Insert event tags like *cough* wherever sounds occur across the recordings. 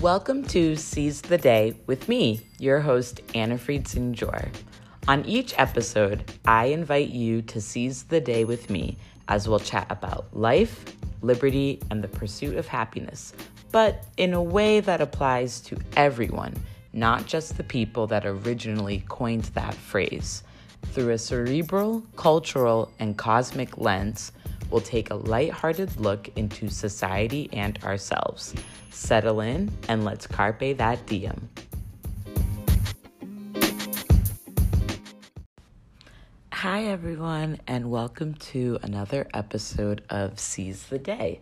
Welcome to Seize the Day with me, your host, Anna Friedson Jor. On each episode, I invite you to seize the day with me as we'll chat about life, liberty, and the pursuit of happiness, but in a way that applies to everyone, not just the people that originally coined that phrase. Through a cerebral, cultural, and cosmic lens, we'll take a lighthearted look into society and ourselves. Settle in and let's carpe that diem. Hi, everyone, and welcome to another episode of Seize the Day.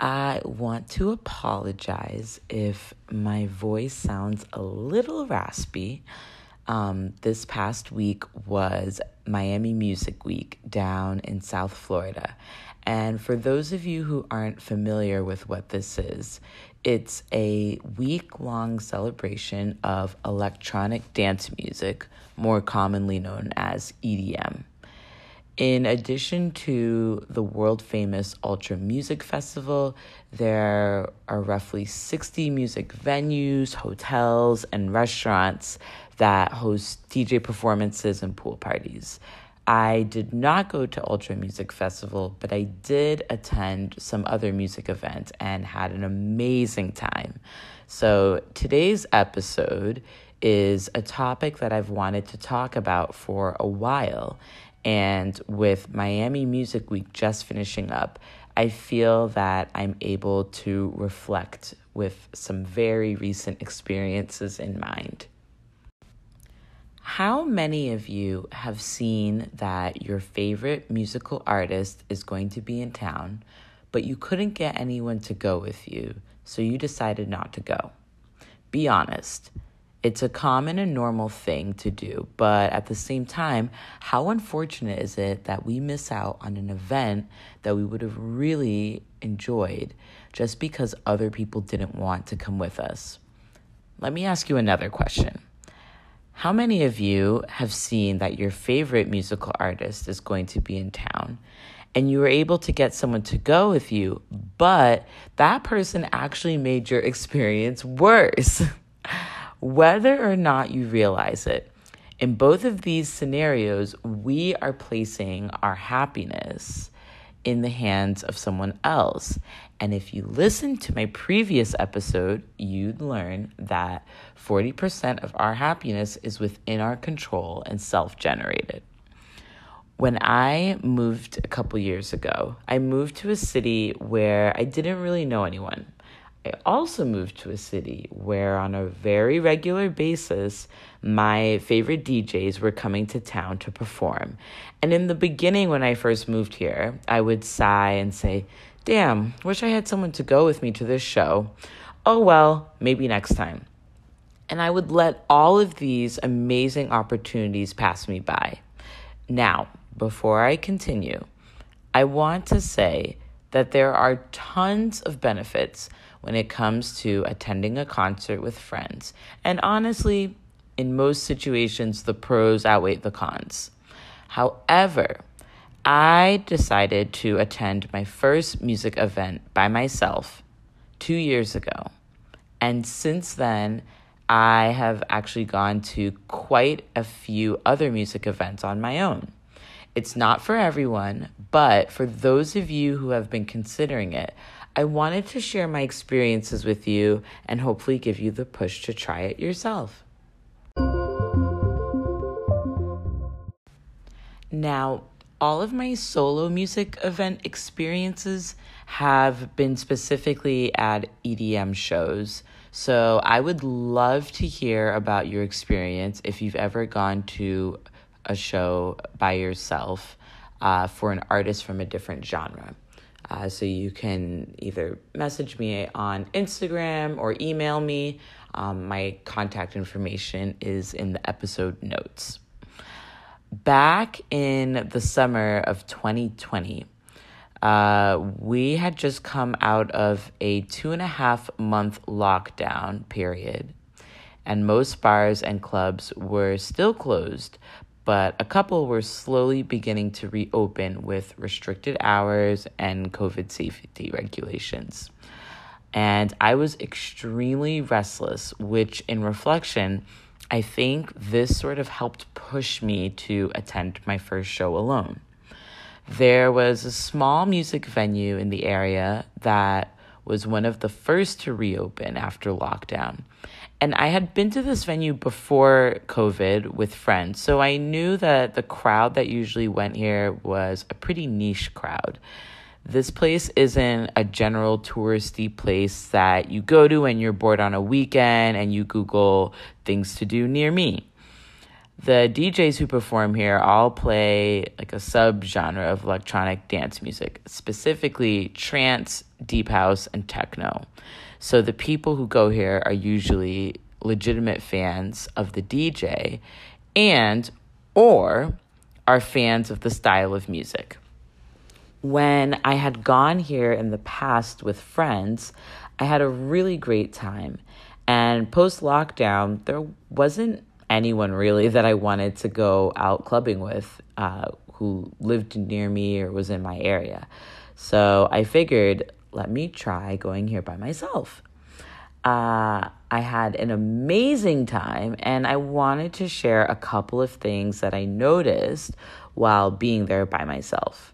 I want to apologize if my voice sounds a little raspy. Um, this past week was Miami Music Week down in South Florida. And for those of you who aren't familiar with what this is, it's a week long celebration of electronic dance music, more commonly known as EDM. In addition to the world famous Ultra Music Festival, there are roughly 60 music venues, hotels, and restaurants that host DJ performances and pool parties. I did not go to Ultra Music Festival, but I did attend some other music events and had an amazing time. So, today's episode is a topic that I've wanted to talk about for a while. And with Miami Music Week just finishing up, I feel that I'm able to reflect with some very recent experiences in mind. How many of you have seen that your favorite musical artist is going to be in town, but you couldn't get anyone to go with you, so you decided not to go? Be honest. It's a common and normal thing to do, but at the same time, how unfortunate is it that we miss out on an event that we would have really enjoyed just because other people didn't want to come with us? Let me ask you another question. How many of you have seen that your favorite musical artist is going to be in town and you were able to get someone to go with you, but that person actually made your experience worse? *laughs* Whether or not you realize it, in both of these scenarios, we are placing our happiness in the hands of someone else. And if you listen to my previous episode, you'd learn that 40% of our happiness is within our control and self generated. When I moved a couple years ago, I moved to a city where I didn't really know anyone. I also moved to a city where, on a very regular basis, my favorite DJs were coming to town to perform. And in the beginning, when I first moved here, I would sigh and say, Damn, wish I had someone to go with me to this show. Oh well, maybe next time. And I would let all of these amazing opportunities pass me by. Now, before I continue, I want to say that there are tons of benefits when it comes to attending a concert with friends. And honestly, in most situations, the pros outweigh the cons. However, I decided to attend my first music event by myself two years ago. And since then, I have actually gone to quite a few other music events on my own. It's not for everyone, but for those of you who have been considering it, I wanted to share my experiences with you and hopefully give you the push to try it yourself. Now, all of my solo music event experiences have been specifically at EDM shows. So I would love to hear about your experience if you've ever gone to a show by yourself uh, for an artist from a different genre. Uh, so you can either message me on Instagram or email me. Um, my contact information is in the episode notes. Back in the summer of 2020, uh, we had just come out of a two and a half month lockdown period, and most bars and clubs were still closed, but a couple were slowly beginning to reopen with restricted hours and COVID safety regulations. and I was extremely restless, which in reflection, I think this sort of helped push me to attend my first show alone. There was a small music venue in the area that was one of the first to reopen after lockdown. And I had been to this venue before COVID with friends, so I knew that the crowd that usually went here was a pretty niche crowd. This place isn't a general touristy place that you go to when you're bored on a weekend and you Google things to do near me. The DJs who perform here all play like a subgenre of electronic dance music, specifically trance, deep house, and techno. So the people who go here are usually legitimate fans of the DJ and or are fans of the style of music when I had gone here in the past with friends, I had a really great time. And post lockdown, there wasn't anyone really that I wanted to go out clubbing with uh, who lived near me or was in my area. So I figured, let me try going here by myself. Uh, I had an amazing time, and I wanted to share a couple of things that I noticed while being there by myself.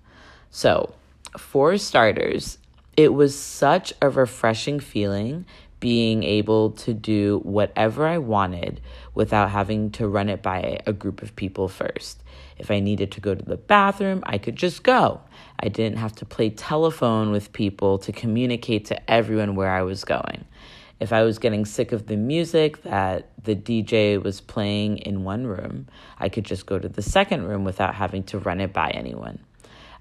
So, for starters, it was such a refreshing feeling being able to do whatever I wanted without having to run it by a group of people first. If I needed to go to the bathroom, I could just go. I didn't have to play telephone with people to communicate to everyone where I was going. If I was getting sick of the music that the DJ was playing in one room, I could just go to the second room without having to run it by anyone.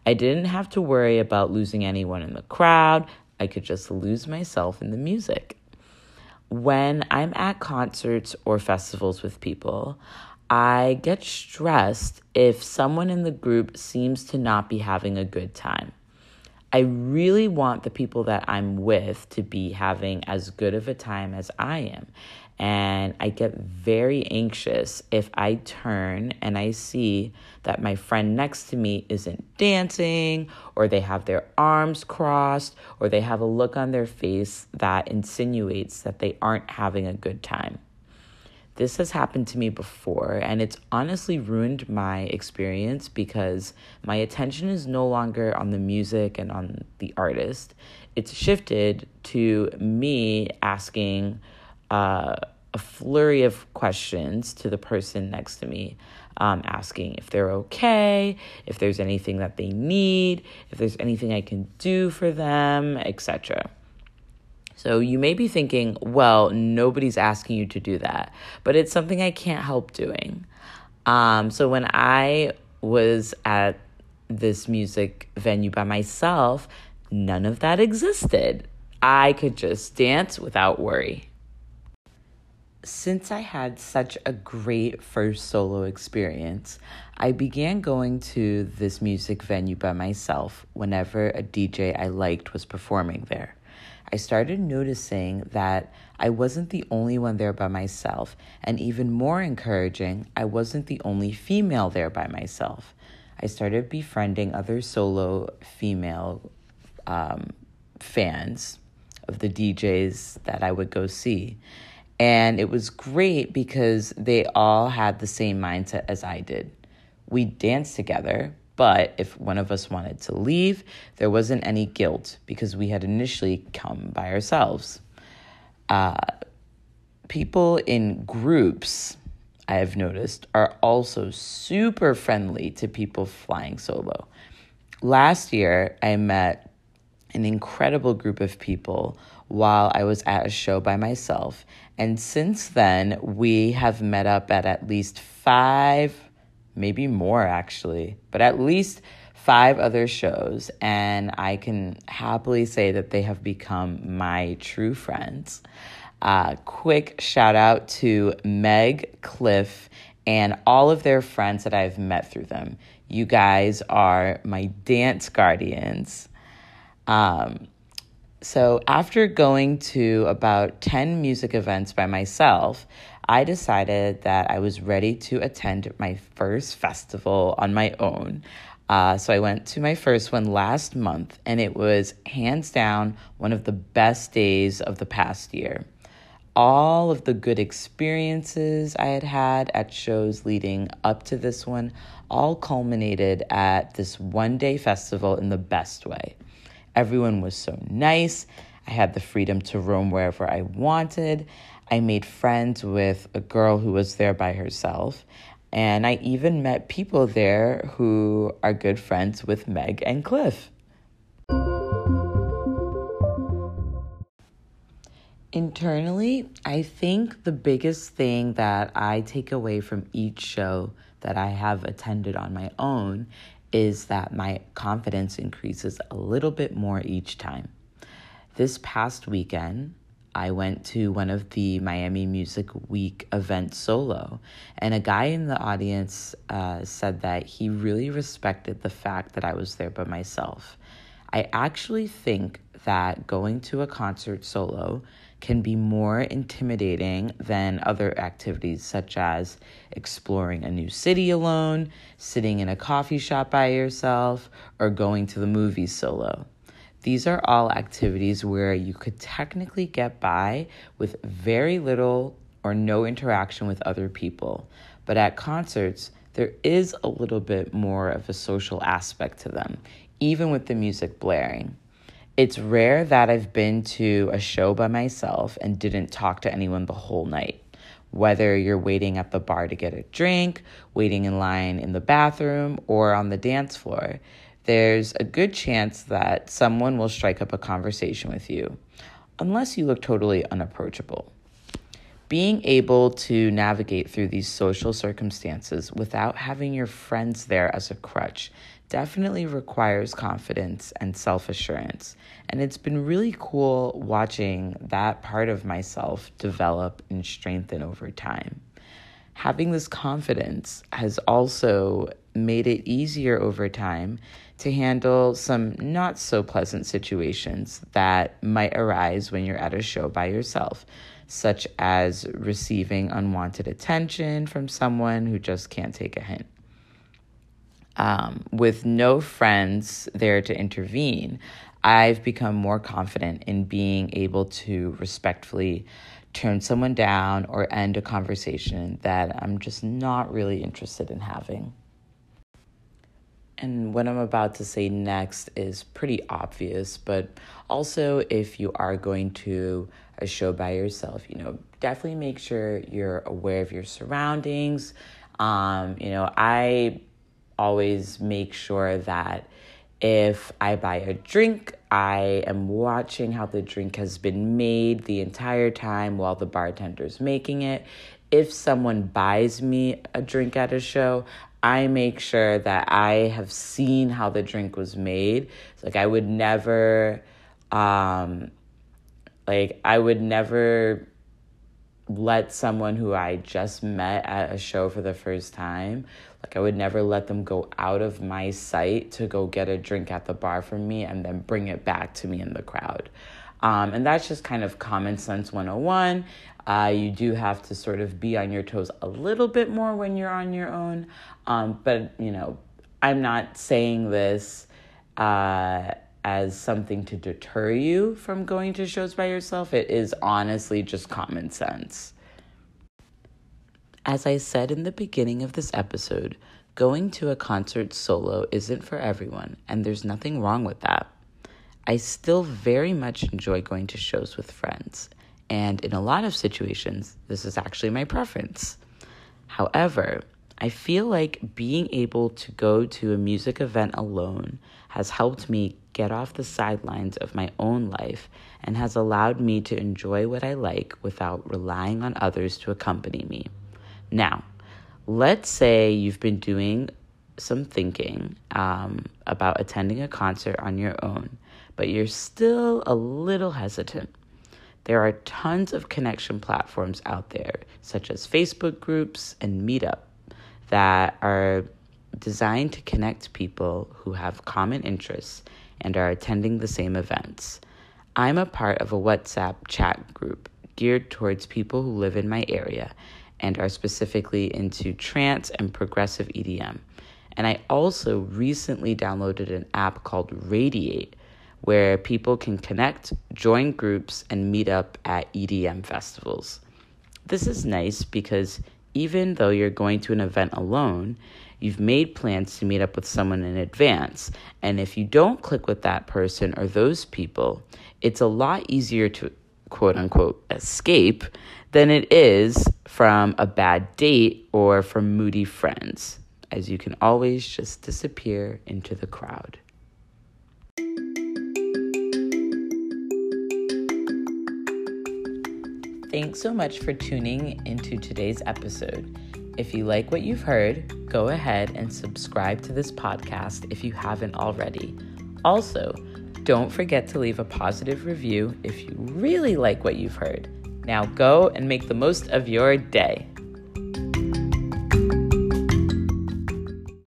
I didn't have to worry about losing anyone in the crowd. I could just lose myself in the music. When I'm at concerts or festivals with people, I get stressed if someone in the group seems to not be having a good time. I really want the people that I'm with to be having as good of a time as I am. And I get very anxious if I turn and I see that my friend next to me isn't dancing, or they have their arms crossed, or they have a look on their face that insinuates that they aren't having a good time. This has happened to me before, and it's honestly ruined my experience because my attention is no longer on the music and on the artist. It's shifted to me asking, uh, a flurry of questions to the person next to me, um, asking if they're okay, if there's anything that they need, if there's anything I can do for them, etc. So you may be thinking, well, nobody's asking you to do that, but it's something I can't help doing. Um, so when I was at this music venue by myself, none of that existed. I could just dance without worry since I had such a great first solo experience, I began going to this music venue by myself whenever a DJ I liked was performing there. I started noticing that I wasn't the only one there by myself, and even more encouraging, I wasn't the only female there by myself. I started befriending other solo female um, fans of the DJs that I would go see. And it was great because they all had the same mindset as I did. We danced together, but if one of us wanted to leave, there wasn't any guilt because we had initially come by ourselves. Uh, people in groups, I have noticed, are also super friendly to people flying solo. Last year, I met an incredible group of people while I was at a show by myself. And since then, we have met up at at least five, maybe more actually, but at least five other shows. And I can happily say that they have become my true friends. Uh, quick shout out to Meg, Cliff, and all of their friends that I've met through them. You guys are my dance guardians. Um, so, after going to about 10 music events by myself, I decided that I was ready to attend my first festival on my own. Uh, so I went to my first one last month, and it was hands down one of the best days of the past year. All of the good experiences I had had at shows leading up to this one all culminated at this one day festival in the best way. Everyone was so nice. I had the freedom to roam wherever I wanted. I made friends with a girl who was there by herself. And I even met people there who are good friends with Meg and Cliff. Internally, I think the biggest thing that I take away from each show that I have attended on my own is that my confidence increases a little bit more each time. This past weekend, I went to one of the Miami Music Week events solo, and a guy in the audience uh, said that he really respected the fact that I was there by myself. I actually think that going to a concert solo can be more intimidating than other activities, such as exploring a new city alone, sitting in a coffee shop by yourself, or going to the movies solo. These are all activities where you could technically get by with very little or no interaction with other people. But at concerts, there is a little bit more of a social aspect to them, even with the music blaring. It's rare that I've been to a show by myself and didn't talk to anyone the whole night. Whether you're waiting at the bar to get a drink, waiting in line in the bathroom, or on the dance floor, there's a good chance that someone will strike up a conversation with you, unless you look totally unapproachable. Being able to navigate through these social circumstances without having your friends there as a crutch definitely requires confidence and self assurance. And it's been really cool watching that part of myself develop and strengthen over time. Having this confidence has also made it easier over time to handle some not so pleasant situations that might arise when you're at a show by yourself, such as receiving unwanted attention from someone who just can't take a hint um, with no friends there to intervene, I've become more confident in being able to respectfully turn someone down or end a conversation that I'm just not really interested in having. And what I'm about to say next is pretty obvious, but also if you are going to a show by yourself, you know, definitely make sure you're aware of your surroundings. Um, you know, I always make sure that if I buy a drink, I am watching how the drink has been made the entire time while the bartender's making it. If someone buys me a drink at a show, I make sure that I have seen how the drink was made. like I would never um like I would never let someone who I just met at a show for the first time, like I would never let them go out of my sight to go get a drink at the bar from me and then bring it back to me in the crowd. Um, and that's just kind of common sense 101. Uh, you do have to sort of be on your toes a little bit more when you're on your own. Um, but, you know, I'm not saying this. Uh, as something to deter you from going to shows by yourself. It is honestly just common sense. As I said in the beginning of this episode, going to a concert solo isn't for everyone, and there's nothing wrong with that. I still very much enjoy going to shows with friends, and in a lot of situations, this is actually my preference. However, I feel like being able to go to a music event alone has helped me get off the sidelines of my own life and has allowed me to enjoy what I like without relying on others to accompany me. Now, let's say you've been doing some thinking um, about attending a concert on your own, but you're still a little hesitant. There are tons of connection platforms out there, such as Facebook groups and Meetup, that are designed to connect people who have common interests and are attending the same events. I'm a part of a WhatsApp chat group geared towards people who live in my area and are specifically into trance and progressive EDM. And I also recently downloaded an app called Radiate where people can connect, join groups, and meet up at EDM festivals. This is nice because even though you're going to an event alone, you've made plans to meet up with someone in advance. And if you don't click with that person or those people, it's a lot easier to quote unquote escape than it is from a bad date or from moody friends, as you can always just disappear into the crowd. Thanks so much for tuning into today's episode. If you like what you've heard, go ahead and subscribe to this podcast if you haven't already. Also, don't forget to leave a positive review if you really like what you've heard. Now go and make the most of your day.